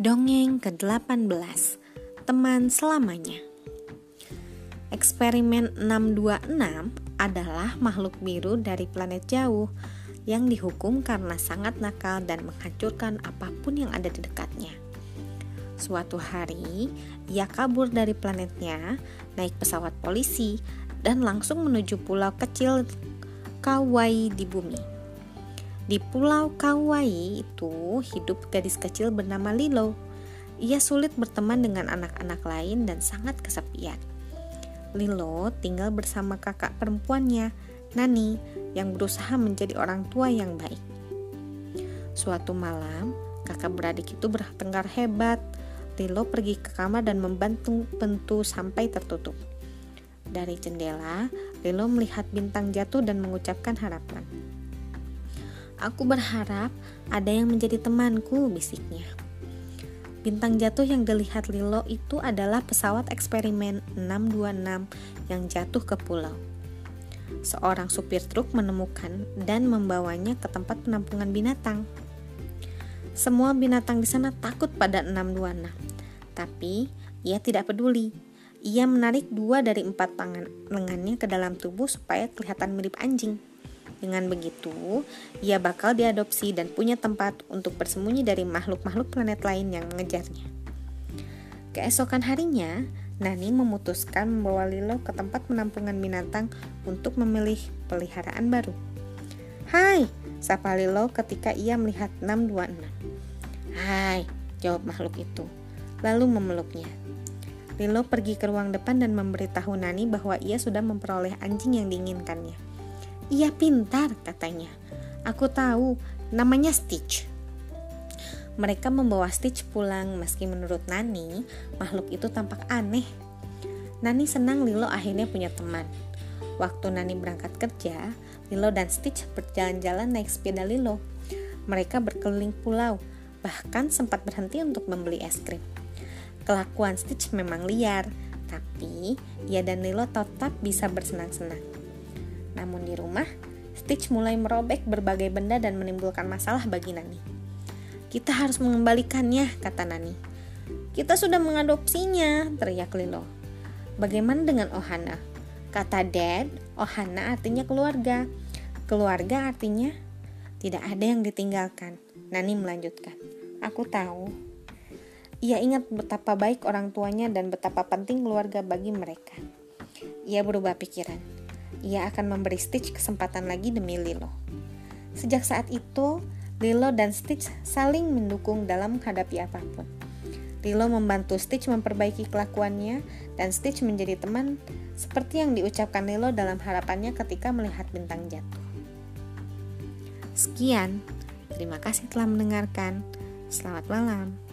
Dongeng ke-18 Teman selamanya Eksperimen 626 adalah makhluk biru dari planet jauh yang dihukum karena sangat nakal dan menghancurkan apa pun yang ada di dekatnya. Suatu hari, ia kabur dari planetnya, naik pesawat polisi, dan langsung menuju pulau kecil Kauai di bumi. Di pulau Kauai itu hidup gadis kecil bernama Lilo. Ia sulit berteman dengan anak-anak lain dan sangat kesepian. Lilo tinggal bersama kakak perempuannya, Nani, yang berusaha menjadi orang tua yang baik. Suatu malam, kakak beradik itu bertengkar hebat. Lilo pergi ke kamar dan membantu pintu sampai tertutup. Dari jendela, Lilo melihat bintang jatuh dan mengucapkan harapan. Aku berharap ada yang menjadi temanku, bisiknya. Bintang jatuh yang dilihat Lilo itu adalah pesawat eksperimen 626 yang jatuh ke pulau. Seorang supir truk menemukan dan membawanya ke tempat penampungan binatang. Semua binatang di sana takut pada 626, tapi ia tidak peduli. Ia menarik dua dari empat tangan lengannya ke dalam tubuh supaya kelihatan mirip anjing. Dengan begitu, ia bakal diadopsi dan punya tempat untuk bersembunyi dari makhluk-makhluk planet lain yang mengejarnya. Keesokan harinya, Nani memutuskan membawa Lilo ke tempat penampungan binatang untuk memilih peliharaan baru. Hai, sapa Lilo ketika ia melihat 626. Hai, jawab makhluk itu, lalu memeluknya. Lilo pergi ke ruang depan dan memberitahu Nani bahwa ia sudah memperoleh anjing yang diinginkannya. Ia pintar, katanya. Aku tahu, namanya Stitch. Mereka membawa Stitch pulang meski menurut Nani, makhluk itu tampak aneh. Nani senang Lilo akhirnya punya teman. Waktu Nani berangkat kerja, Lilo dan Stitch berjalan-jalan naik sepeda Lilo. Mereka berkeliling pulau, bahkan sempat berhenti untuk membeli es krim. Kelakuan Stitch memang liar, tapi ia dan Lilo tetap bisa bersenang-senang. Namun di rumah, Stitch mulai merobek berbagai benda dan menimbulkan masalah bagi Nani. Kita harus mengembalikannya, kata Nani. Kita sudah mengadopsinya, teriak Lilo. Bagaimana dengan Ohana? Kata Dad, Ohana artinya keluarga. Keluarga artinya tidak ada yang ditinggalkan. Nani melanjutkan. Aku tahu. Ia ingat betapa baik orang tuanya dan betapa penting keluarga bagi mereka. Ia berubah pikiran ia akan memberi Stitch kesempatan lagi demi Lilo. Sejak saat itu, Lilo dan Stitch saling mendukung dalam menghadapi apa pun. Lilo membantu Stitch memperbaiki kelakuannya dan Stitch menjadi teman seperti yang diucapkan Lilo dalam harapannya ketika melihat bintang jatuh. Sekian, terima kasih telah mendengarkan. Selamat malam.